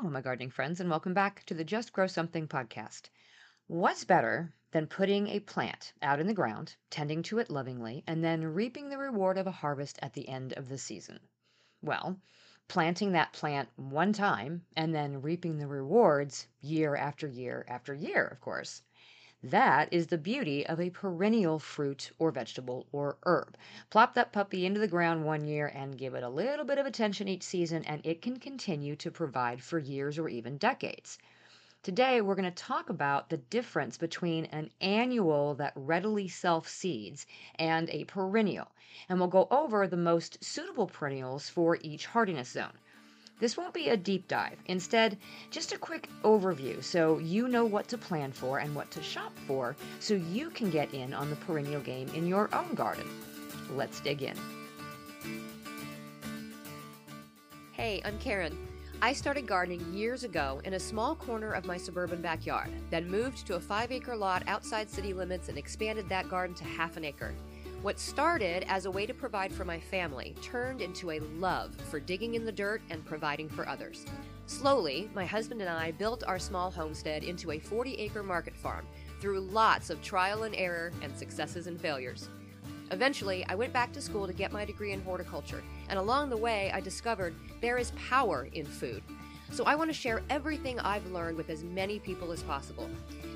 Hello, my gardening friends, and welcome back to the Just Grow Something podcast. What's better than putting a plant out in the ground, tending to it lovingly, and then reaping the reward of a harvest at the end of the season? Well, planting that plant one time and then reaping the rewards year after year after year, of course. That is the beauty of a perennial fruit or vegetable or herb. Plop that puppy into the ground one year and give it a little bit of attention each season, and it can continue to provide for years or even decades. Today, we're going to talk about the difference between an annual that readily self seeds and a perennial. And we'll go over the most suitable perennials for each hardiness zone. This won't be a deep dive. Instead, just a quick overview so you know what to plan for and what to shop for so you can get in on the perennial game in your own garden. Let's dig in. Hey, I'm Karen. I started gardening years ago in a small corner of my suburban backyard, then moved to a five acre lot outside city limits and expanded that garden to half an acre. What started as a way to provide for my family turned into a love for digging in the dirt and providing for others. Slowly, my husband and I built our small homestead into a 40 acre market farm through lots of trial and error and successes and failures. Eventually, I went back to school to get my degree in horticulture, and along the way, I discovered there is power in food. So I want to share everything I've learned with as many people as possible.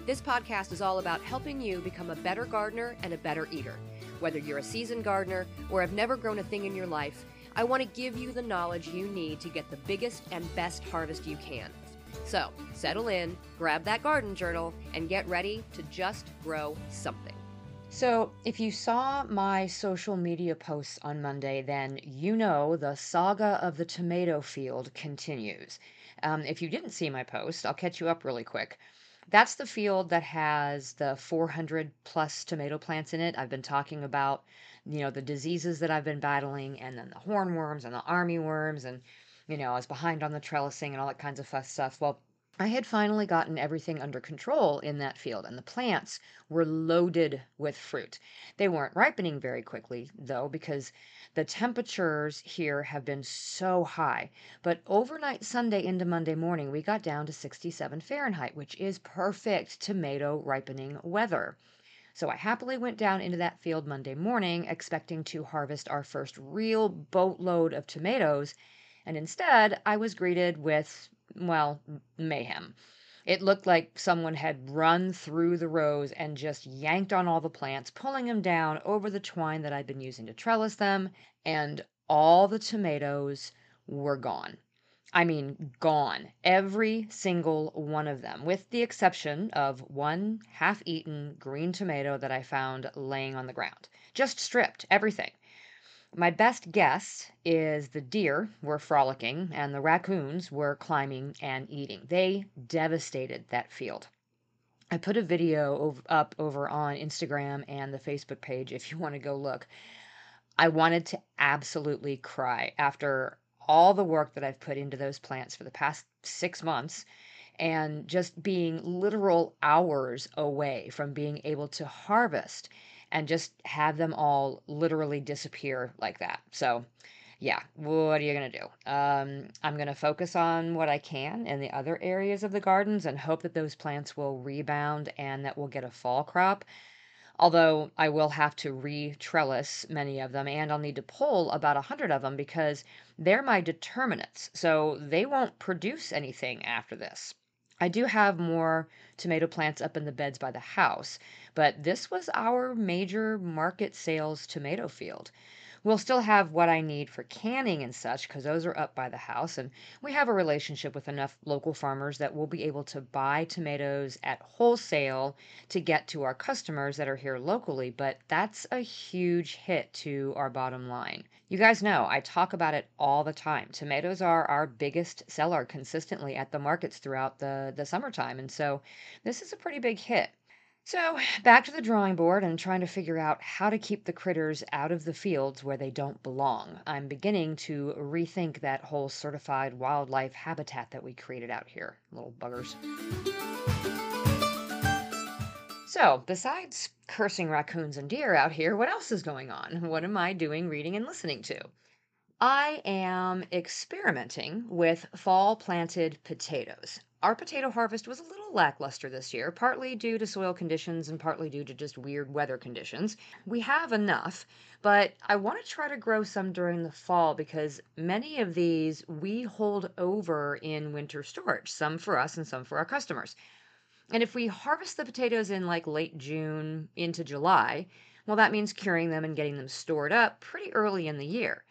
This podcast is all about helping you become a better gardener and a better eater. Whether you're a seasoned gardener or have never grown a thing in your life, I want to give you the knowledge you need to get the biggest and best harvest you can. So, settle in, grab that garden journal, and get ready to just grow something. So, if you saw my social media posts on Monday, then you know the saga of the tomato field continues. Um, if you didn't see my post, I'll catch you up really quick. That's the field that has the 400 plus tomato plants in it. I've been talking about, you know, the diseases that I've been battling and then the hornworms and the army worms and, you know, I was behind on the trellising and all that kinds of fuss stuff. Well, I had finally gotten everything under control in that field, and the plants were loaded with fruit. They weren't ripening very quickly, though, because the temperatures here have been so high. But overnight Sunday into Monday morning, we got down to 67 Fahrenheit, which is perfect tomato ripening weather. So I happily went down into that field Monday morning, expecting to harvest our first real boatload of tomatoes. And instead, I was greeted with well, mayhem. It looked like someone had run through the rows and just yanked on all the plants, pulling them down over the twine that I'd been using to trellis them, and all the tomatoes were gone. I mean, gone. Every single one of them, with the exception of one half eaten green tomato that I found laying on the ground. Just stripped, everything. My best guess is the deer were frolicking and the raccoons were climbing and eating. They devastated that field. I put a video up over on Instagram and the Facebook page if you want to go look. I wanted to absolutely cry after all the work that I've put into those plants for the past six months and just being literal hours away from being able to harvest and just have them all literally disappear like that. So, yeah, what are you going to do? Um, I'm going to focus on what I can in the other areas of the gardens and hope that those plants will rebound and that we'll get a fall crop. Although I will have to re trellis many of them and I'll need to pull about a hundred of them because they're my determinates. So they won't produce anything after this. I do have more tomato plants up in the beds by the house, but this was our major market sales tomato field. We'll still have what I need for canning and such because those are up by the house. And we have a relationship with enough local farmers that we'll be able to buy tomatoes at wholesale to get to our customers that are here locally. But that's a huge hit to our bottom line. You guys know I talk about it all the time. Tomatoes are our biggest seller consistently at the markets throughout the, the summertime. And so this is a pretty big hit. So, back to the drawing board and trying to figure out how to keep the critters out of the fields where they don't belong. I'm beginning to rethink that whole certified wildlife habitat that we created out here, little buggers. So, besides cursing raccoons and deer out here, what else is going on? What am I doing, reading, and listening to? I am experimenting with fall planted potatoes. Our potato harvest was a little lackluster this year, partly due to soil conditions and partly due to just weird weather conditions. We have enough, but I want to try to grow some during the fall because many of these we hold over in winter storage, some for us and some for our customers. And if we harvest the potatoes in like late June into July, well, that means curing them and getting them stored up pretty early in the year.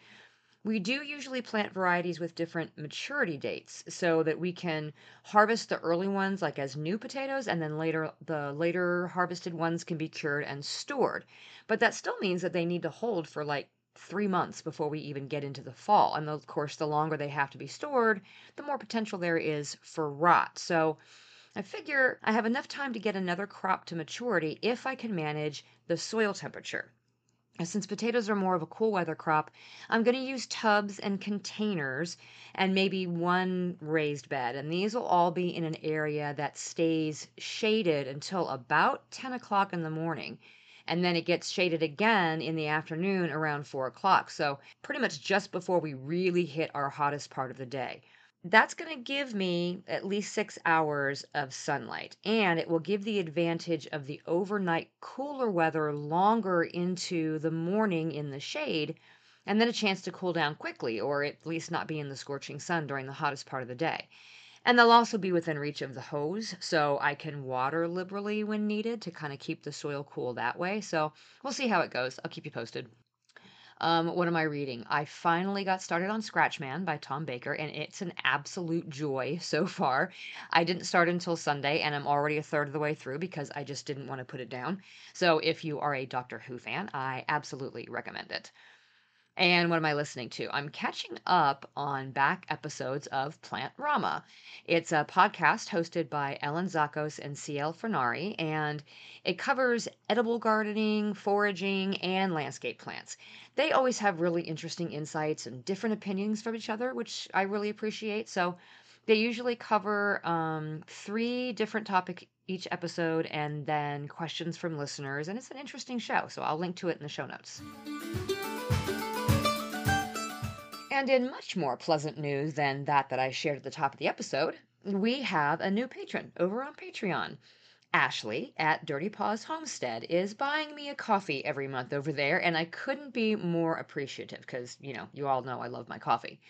We do usually plant varieties with different maturity dates so that we can harvest the early ones like as new potatoes and then later the later harvested ones can be cured and stored. But that still means that they need to hold for like 3 months before we even get into the fall. And of course, the longer they have to be stored, the more potential there is for rot. So I figure I have enough time to get another crop to maturity if I can manage the soil temperature. Since potatoes are more of a cool weather crop, I'm going to use tubs and containers and maybe one raised bed. And these will all be in an area that stays shaded until about 10 o'clock in the morning. And then it gets shaded again in the afternoon around 4 o'clock. So, pretty much just before we really hit our hottest part of the day that's going to give me at least six hours of sunlight, and it will give the advantage of the overnight cooler weather longer into the morning in the shade, and then a chance to cool down quickly, or at least not be in the scorching sun during the hottest part of the day. And they'll also be within reach of the hose, so I can water liberally when needed to kind of keep the soil cool that way. So we'll see how it goes. I'll keep you posted. Um, what am I reading? I finally got started on Scratchman by Tom Baker, and it's an absolute joy so far. I didn't start until Sunday, and I'm already a third of the way through because I just didn't want to put it down. So if you are a Doctor Who fan, I absolutely recommend it. And what am I listening to? I'm catching up on back episodes of Plantrama. It's a podcast hosted by Ellen Zachos and CL Fornari, and it covers edible gardening, foraging, and landscape plants. They always have really interesting insights and different opinions from each other, which I really appreciate. So they usually cover um, three different topics each episode and then questions from listeners, and it's an interesting show. So I'll link to it in the show notes. And in much more pleasant news than that that I shared at the top of the episode, we have a new patron over on Patreon. Ashley at Dirty Paws Homestead is buying me a coffee every month over there, and I couldn't be more appreciative because, you know, you all know I love my coffee.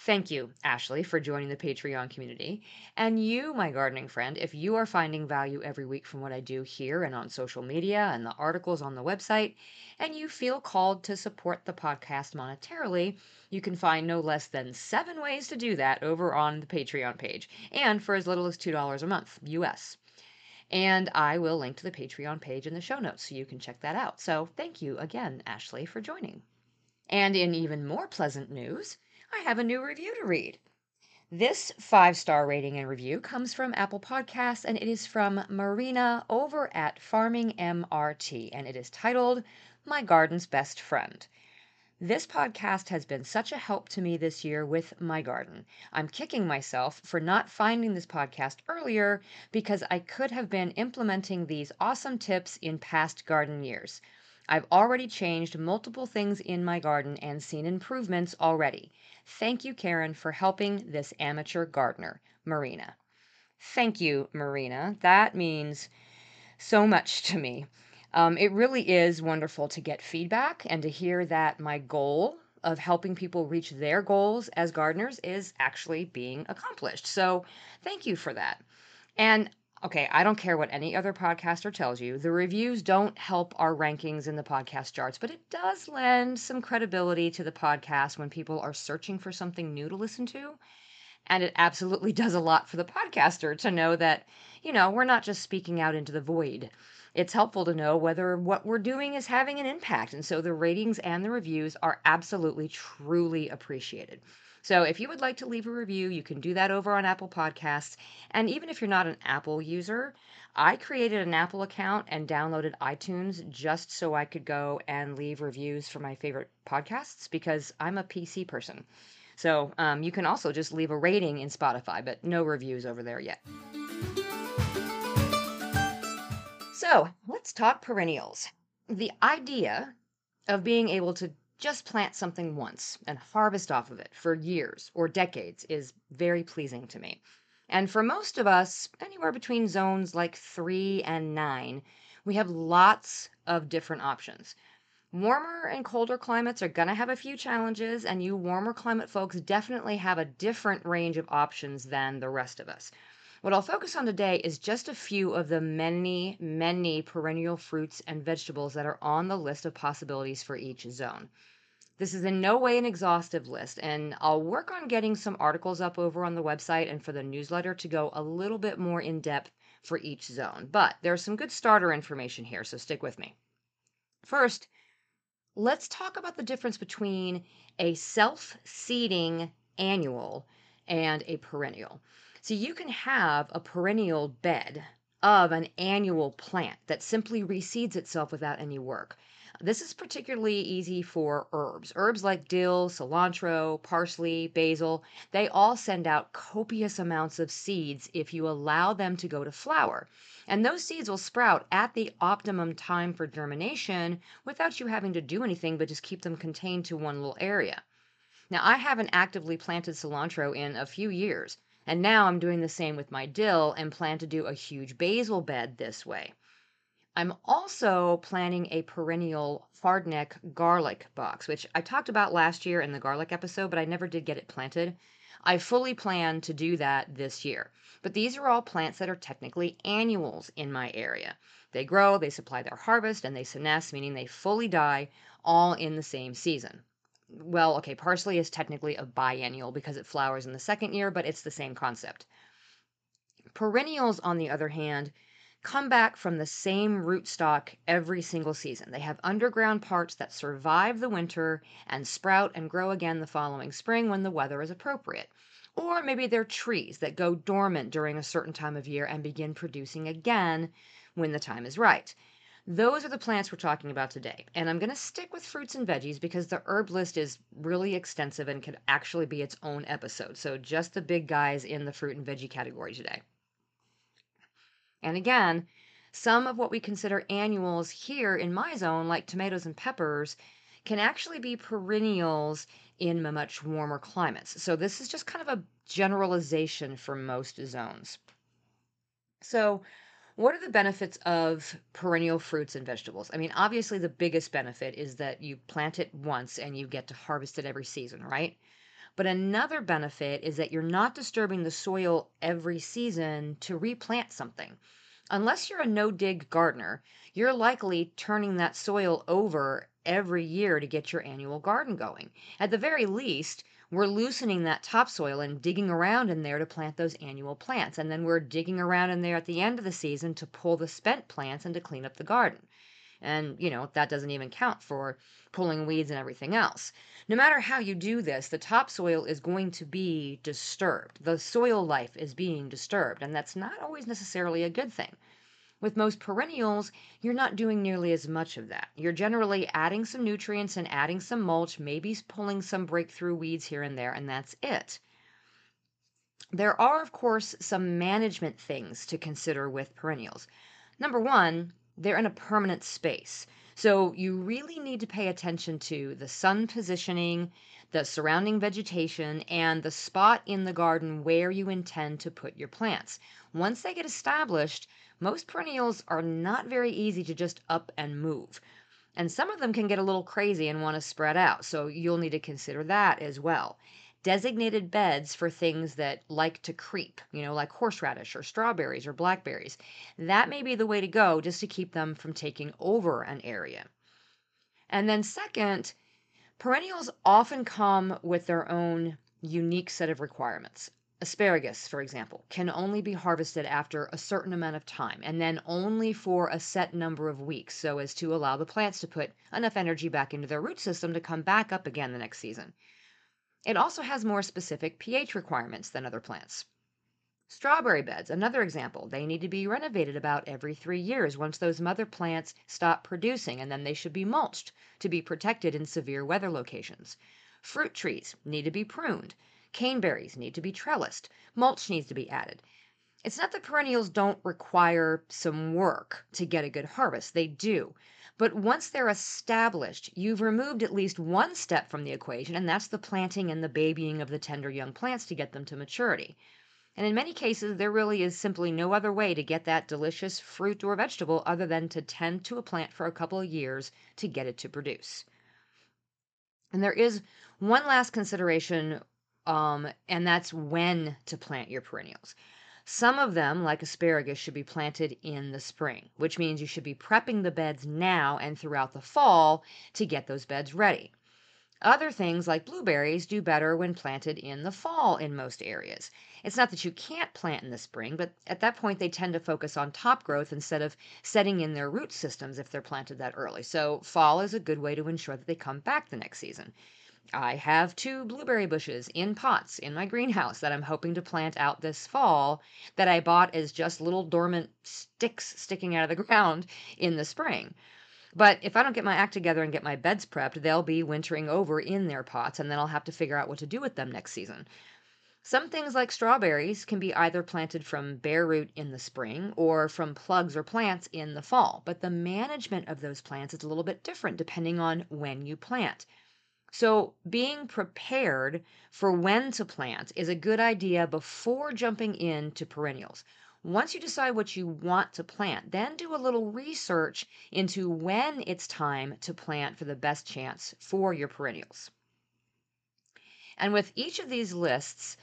Thank you, Ashley, for joining the Patreon community. And you, my gardening friend, if you are finding value every week from what I do here and on social media and the articles on the website, and you feel called to support the podcast monetarily, you can find no less than seven ways to do that over on the Patreon page, and for as little as $2 a month, US. And I will link to the Patreon page in the show notes so you can check that out. So thank you again, Ashley, for joining. And in even more pleasant news, I have a new review to read. This five star rating and review comes from Apple Podcasts and it is from Marina over at Farming MRT and it is titled My Garden's Best Friend. This podcast has been such a help to me this year with my garden. I'm kicking myself for not finding this podcast earlier because I could have been implementing these awesome tips in past garden years. I've already changed multiple things in my garden and seen improvements already. Thank you, Karen, for helping this amateur gardener, Marina. Thank you, Marina. That means so much to me. Um, it really is wonderful to get feedback and to hear that my goal of helping people reach their goals as gardeners is actually being accomplished. So, thank you for that. And okay, I don't care what any other podcaster tells you. The reviews don't help our rankings in the podcast charts, but it does lend some credibility to the podcast when people are searching for something new to listen to. And it absolutely does a lot for the podcaster to know that, you know, we're not just speaking out into the void. It's helpful to know whether what we're doing is having an impact. And so the ratings and the reviews are absolutely, truly appreciated. So if you would like to leave a review, you can do that over on Apple Podcasts. And even if you're not an Apple user, I created an Apple account and downloaded iTunes just so I could go and leave reviews for my favorite podcasts because I'm a PC person. So um, you can also just leave a rating in Spotify, but no reviews over there yet. So let's talk perennials. The idea of being able to just plant something once and harvest off of it for years or decades is very pleasing to me. And for most of us, anywhere between zones like three and nine, we have lots of different options. Warmer and colder climates are going to have a few challenges, and you warmer climate folks definitely have a different range of options than the rest of us. What I'll focus on today is just a few of the many, many perennial fruits and vegetables that are on the list of possibilities for each zone. This is in no way an exhaustive list, and I'll work on getting some articles up over on the website and for the newsletter to go a little bit more in depth for each zone. But there's some good starter information here, so stick with me. First, let's talk about the difference between a self seeding annual and a perennial. So you can have a perennial bed of an annual plant that simply reseeds itself without any work. This is particularly easy for herbs. Herbs like dill, cilantro, parsley, basil, they all send out copious amounts of seeds if you allow them to go to flower. And those seeds will sprout at the optimum time for germination without you having to do anything but just keep them contained to one little area. Now, I haven't actively planted cilantro in a few years, and now I'm doing the same with my dill and plan to do a huge basil bed this way. I'm also planning a perennial hardneck garlic box, which I talked about last year in the garlic episode, but I never did get it planted. I fully plan to do that this year. But these are all plants that are technically annuals in my area. They grow, they supply their harvest, and they senesce, meaning they fully die all in the same season. Well, okay, parsley is technically a biennial because it flowers in the second year, but it's the same concept. Perennials, on the other hand, come back from the same rootstock every single season. They have underground parts that survive the winter and sprout and grow again the following spring when the weather is appropriate. Or maybe they're trees that go dormant during a certain time of year and begin producing again when the time is right. Those are the plants we're talking about today. And I'm going to stick with fruits and veggies because the herb list is really extensive and could actually be its own episode. So just the big guys in the fruit and veggie category today. And again, some of what we consider annuals here in my zone, like tomatoes and peppers, can actually be perennials in much warmer climates. So this is just kind of a generalization for most zones. So, what are the benefits of perennial fruits and vegetables? I mean, obviously, the biggest benefit is that you plant it once and you get to harvest it every season, right? But another benefit is that you're not disturbing the soil every season to replant something. Unless you're a no dig gardener, you're likely turning that soil over every year to get your annual garden going. At the very least, we're loosening that topsoil and digging around in there to plant those annual plants. And then we're digging around in there at the end of the season to pull the spent plants and to clean up the garden. And, you know, that doesn't even count for pulling weeds and everything else. No matter how you do this, the topsoil is going to be disturbed. The soil life is being disturbed, and that's not always necessarily a good thing. With most perennials, you're not doing nearly as much of that. You're generally adding some nutrients and adding some mulch, maybe pulling some breakthrough weeds here and there, and that's it. There are, of course, some management things to consider with perennials. Number one, they're in a permanent space. So you really need to pay attention to the sun positioning, the surrounding vegetation, and the spot in the garden where you intend to put your plants. Once they get established, most perennials are not very easy to just up and move. And some of them can get a little crazy and want to spread out. So you'll need to consider that as well designated beds for things that like to creep, you know, like horseradish or strawberries or blackberries. That may be the way to go just to keep them from taking over an area. And then, second, perennials often come with their own unique set of requirements. Asparagus, for example, can only be harvested after a certain amount of time and then only for a set number of weeks so as to allow the plants to put enough energy back into their root system to come back up again the next season. It also has more specific pH requirements than other plants. Strawberry beds, another example, they need to be renovated about every three years once those mother plants stop producing, and then they should be mulched to be protected in severe weather locations. Fruit trees need to be pruned. Caneberries need to be trellised. Mulch needs to be added. It's not that perennials don't require some work to get a good harvest, they do. But once they're established, you've removed at least one step from the equation, and that's the planting and the babying of the tender young plants to get them to maturity. And in many cases, there really is simply no other way to get that delicious fruit or vegetable other than to tend to a plant for a couple of years to get it to produce. And there is one last consideration, um, and that's when to plant your perennials. Some of them, like asparagus, should be planted in the spring, which means you should be prepping the beds now and throughout the fall to get those beds ready. Other things like blueberries do better when planted in the fall in most areas. It's not that you can't plant in the spring, but at that point they tend to focus on top growth instead of setting in their root systems if they're planted that early. So, fall is a good way to ensure that they come back the next season. I have two blueberry bushes in pots in my greenhouse that I'm hoping to plant out this fall that I bought as just little dormant sticks sticking out of the ground in the spring. But if I don't get my act together and get my beds prepped, they'll be wintering over in their pots, and then I'll have to figure out what to do with them next season. Some things like strawberries can be either planted from bare root in the spring or from plugs or plants in the fall, but the management of those plants is a little bit different depending on when you plant. So, being prepared for when to plant is a good idea before jumping into perennials. Once you decide what you want to plant, then do a little research into when it's time to plant for the best chance for your perennials. And with each of these lists,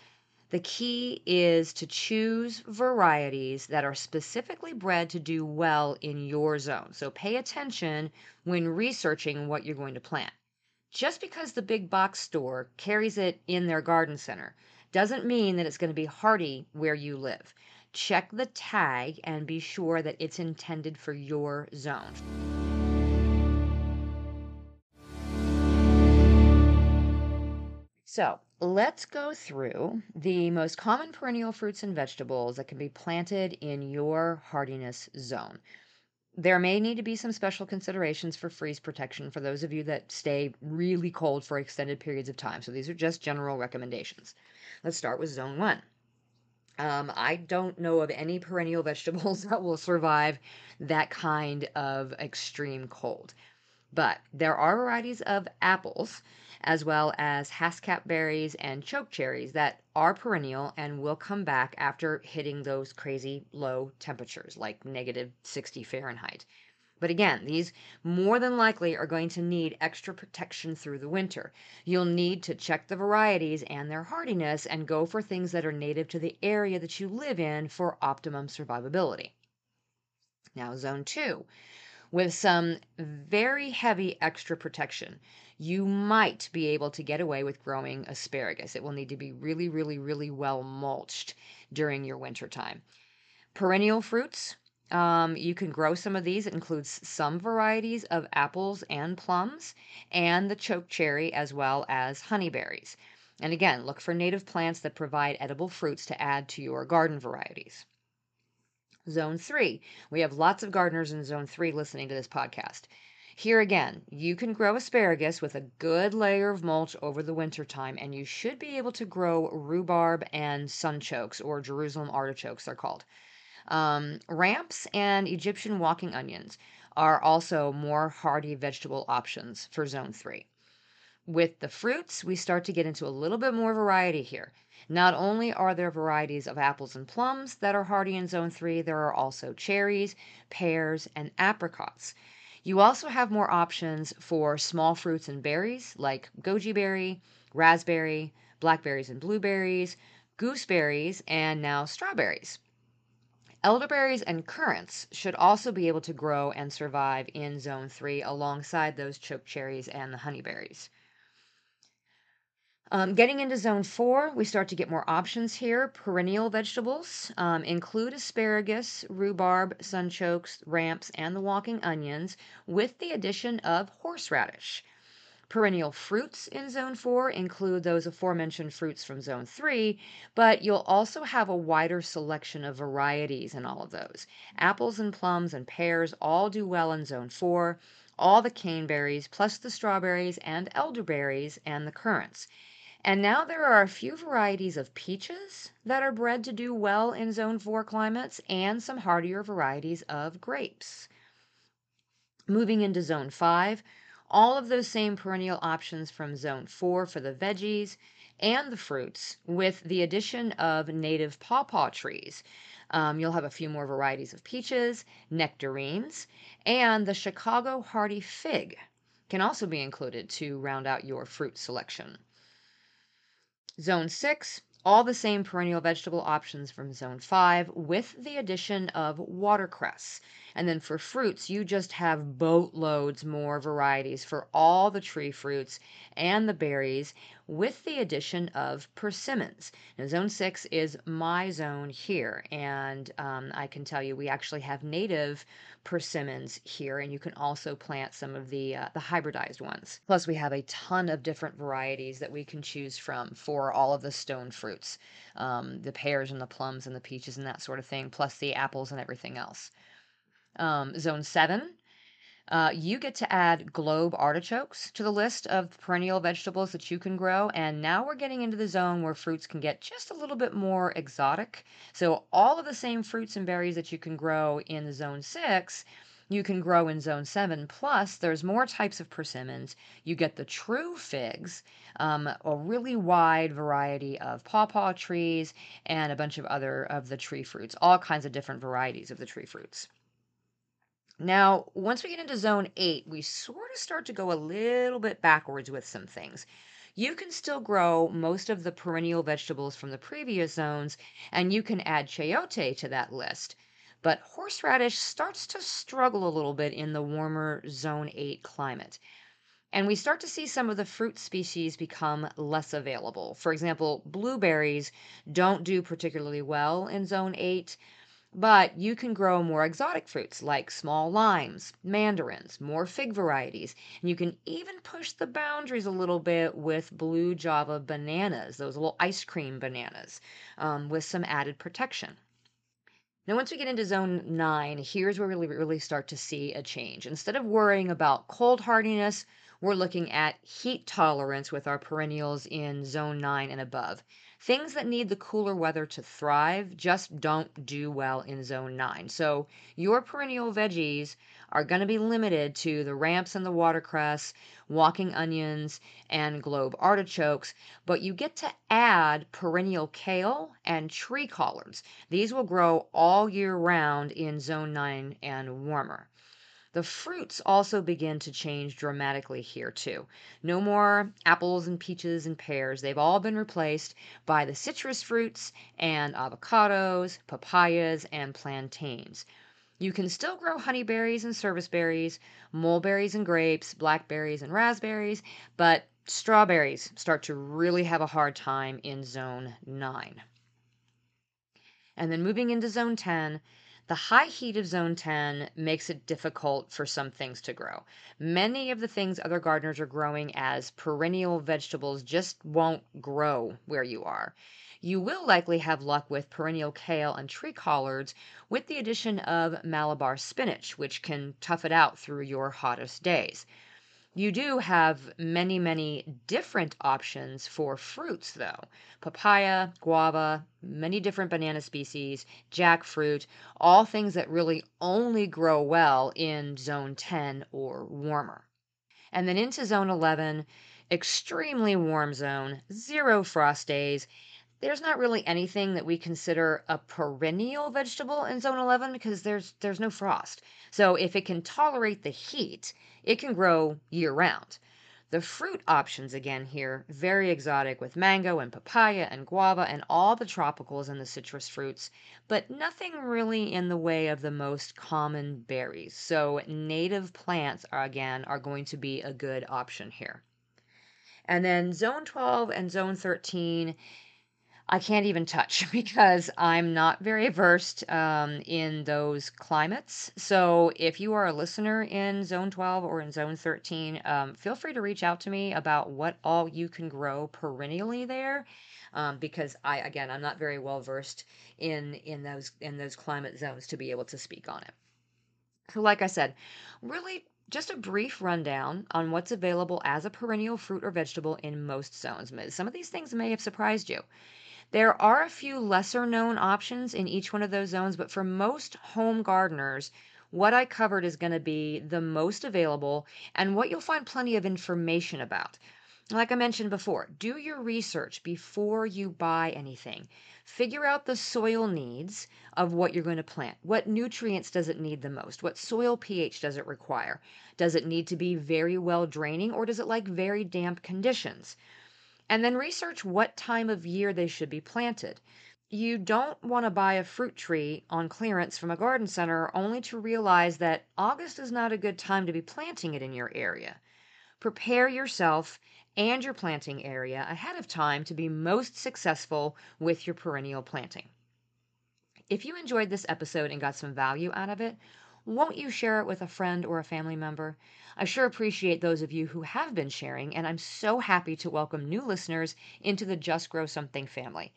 the key is to choose varieties that are specifically bred to do well in your zone. So pay attention when researching what you're going to plant. Just because the big box store carries it in their garden center doesn't mean that it's going to be hardy where you live check the tag and be sure that it's intended for your zone. So let's go through the most common perennial fruits and vegetables that can be planted in your hardiness zone. There may need to be some special considerations for freeze protection for those of you that stay really cold for extended periods of time. So these are just general recommendations. Let's start with zone one. Um, I don't know of any perennial vegetables that will survive that kind of extreme cold. But there are varieties of apples, as well as haskap berries and choke cherries, that are perennial and will come back after hitting those crazy low temperatures, like negative 60 Fahrenheit. But again, these more than likely are going to need extra protection through the winter. You'll need to check the varieties and their hardiness and go for things that are native to the area that you live in for optimum survivability. Now, zone two. With some very heavy extra protection, you might be able to get away with growing asparagus. It will need to be really, really, really well mulched during your winter time. Perennial fruits, um, you can grow some of these. It includes some varieties of apples and plums, and the choke cherry, as well as honeyberries. And again, look for native plants that provide edible fruits to add to your garden varieties. Zone three. We have lots of gardeners in zone three listening to this podcast. Here again, you can grow asparagus with a good layer of mulch over the winter time, and you should be able to grow rhubarb and sunchokes, or Jerusalem artichokes, they're called. Um, ramps and Egyptian walking onions are also more hardy vegetable options for zone three. With the fruits, we start to get into a little bit more variety here. Not only are there varieties of apples and plums that are hardy in zone three, there are also cherries, pears, and apricots. You also have more options for small fruits and berries like goji berry, raspberry, blackberries and blueberries, gooseberries, and now strawberries. Elderberries and currants should also be able to grow and survive in zone three alongside those choke cherries and the honeyberries. Um, getting into zone four, we start to get more options here. Perennial vegetables um, include asparagus, rhubarb, sunchokes, ramps, and the walking onions, with the addition of horseradish. Perennial fruits in zone four include those aforementioned fruits from zone three, but you'll also have a wider selection of varieties in all of those. Apples and plums and pears all do well in zone four, all the caneberries, plus the strawberries and elderberries and the currants. And now there are a few varieties of peaches that are bred to do well in zone 4 climates and some hardier varieties of grapes. Moving into zone 5, all of those same perennial options from zone 4 for the veggies and the fruits, with the addition of native pawpaw trees. Um, you'll have a few more varieties of peaches, nectarines, and the Chicago hardy fig can also be included to round out your fruit selection. Zone 6, all the same perennial vegetable options from zone 5 with the addition of watercress. And then for fruits, you just have boatloads more varieties for all the tree fruits and the berries with the addition of persimmons. Now, zone 6 is my zone here, and um, I can tell you we actually have native persimmons here, and you can also plant some of the uh, the hybridized ones. Plus, we have a ton of different varieties that we can choose from for all of the stone fruits, um, the pears and the plums and the peaches and that sort of thing, plus the apples and everything else. Um, zone seven. Uh, you get to add globe artichokes to the list of perennial vegetables that you can grow. And now we're getting into the zone where fruits can get just a little bit more exotic. So, all of the same fruits and berries that you can grow in zone six, you can grow in zone seven. Plus, there's more types of persimmons. You get the true figs, um, a really wide variety of pawpaw trees, and a bunch of other of the tree fruits, all kinds of different varieties of the tree fruits. Now, once we get into zone eight, we sort of start to go a little bit backwards with some things. You can still grow most of the perennial vegetables from the previous zones, and you can add chayote to that list. But horseradish starts to struggle a little bit in the warmer zone 8 climate. And we start to see some of the fruit species become less available. For example, blueberries don't do particularly well in zone 8. But you can grow more exotic fruits like small limes, mandarins, more fig varieties, and you can even push the boundaries a little bit with blue Java bananas, those little ice cream bananas, um, with some added protection. Now, once we get into zone nine, here's where we really, really start to see a change. Instead of worrying about cold hardiness, we're looking at heat tolerance with our perennials in zone nine and above. Things that need the cooler weather to thrive just don't do well in zone 9. So your perennial veggies are going to be limited to the ramps and the watercress, walking onions, and globe artichokes, but you get to add perennial kale and tree collards. These will grow all year round in zone 9 and warmer. The fruits also begin to change dramatically here, too. No more apples and peaches and pears. They've all been replaced by the citrus fruits and avocados, papayas, and plantains. You can still grow honeyberries and serviceberries, mulberries and grapes, blackberries and raspberries, but strawberries start to really have a hard time in zone 9. And then moving into zone 10, the high heat of zone 10 makes it difficult for some things to grow. Many of the things other gardeners are growing as perennial vegetables just won't grow where you are. You will likely have luck with perennial kale and tree collards with the addition of Malabar spinach, which can tough it out through your hottest days. You do have many, many different options for fruits, though papaya, guava, many different banana species, jackfruit, all things that really only grow well in zone 10 or warmer. And then into zone 11, extremely warm zone, zero frost days. There's not really anything that we consider a perennial vegetable in zone 11 because there's there's no frost. So if it can tolerate the heat, it can grow year round. The fruit options again here, very exotic with mango and papaya and guava and all the tropicals and the citrus fruits, but nothing really in the way of the most common berries. So native plants are again are going to be a good option here. And then zone 12 and zone 13 I can't even touch because I'm not very versed um, in those climates. So if you are a listener in Zone 12 or in Zone 13, um, feel free to reach out to me about what all you can grow perennially there. Um, because I again I'm not very well versed in in those in those climate zones to be able to speak on it. So like I said, really just a brief rundown on what's available as a perennial fruit or vegetable in most zones. Some of these things may have surprised you. There are a few lesser known options in each one of those zones, but for most home gardeners, what I covered is going to be the most available and what you'll find plenty of information about. Like I mentioned before, do your research before you buy anything. Figure out the soil needs of what you're going to plant. What nutrients does it need the most? What soil pH does it require? Does it need to be very well draining or does it like very damp conditions? And then research what time of year they should be planted. You don't want to buy a fruit tree on clearance from a garden center only to realize that August is not a good time to be planting it in your area. Prepare yourself and your planting area ahead of time to be most successful with your perennial planting. If you enjoyed this episode and got some value out of it, won't you share it with a friend or a family member? I sure appreciate those of you who have been sharing, and I'm so happy to welcome new listeners into the Just Grow Something family.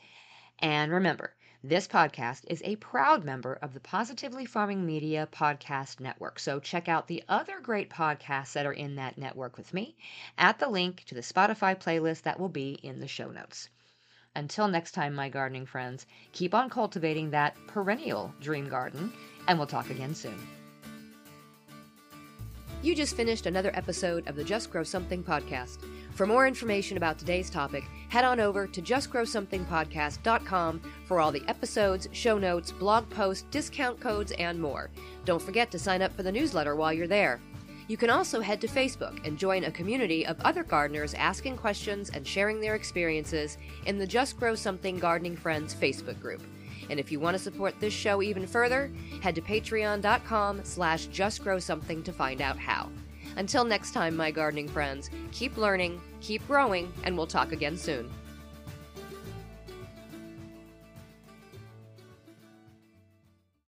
And remember, this podcast is a proud member of the Positively Farming Media Podcast Network. So check out the other great podcasts that are in that network with me at the link to the Spotify playlist that will be in the show notes. Until next time, my gardening friends, keep on cultivating that perennial dream garden, and we'll talk again soon. You just finished another episode of the Just Grow Something podcast. For more information about today's topic, head on over to justgrowsomethingpodcast.com for all the episodes, show notes, blog posts, discount codes, and more. Don't forget to sign up for the newsletter while you're there. You can also head to Facebook and join a community of other gardeners asking questions and sharing their experiences in the Just Grow Something Gardening Friends Facebook group. And if you want to support this show even further, head to patreon.com slash justgrowsomething to find out how. Until next time, my gardening friends, keep learning, keep growing, and we'll talk again soon.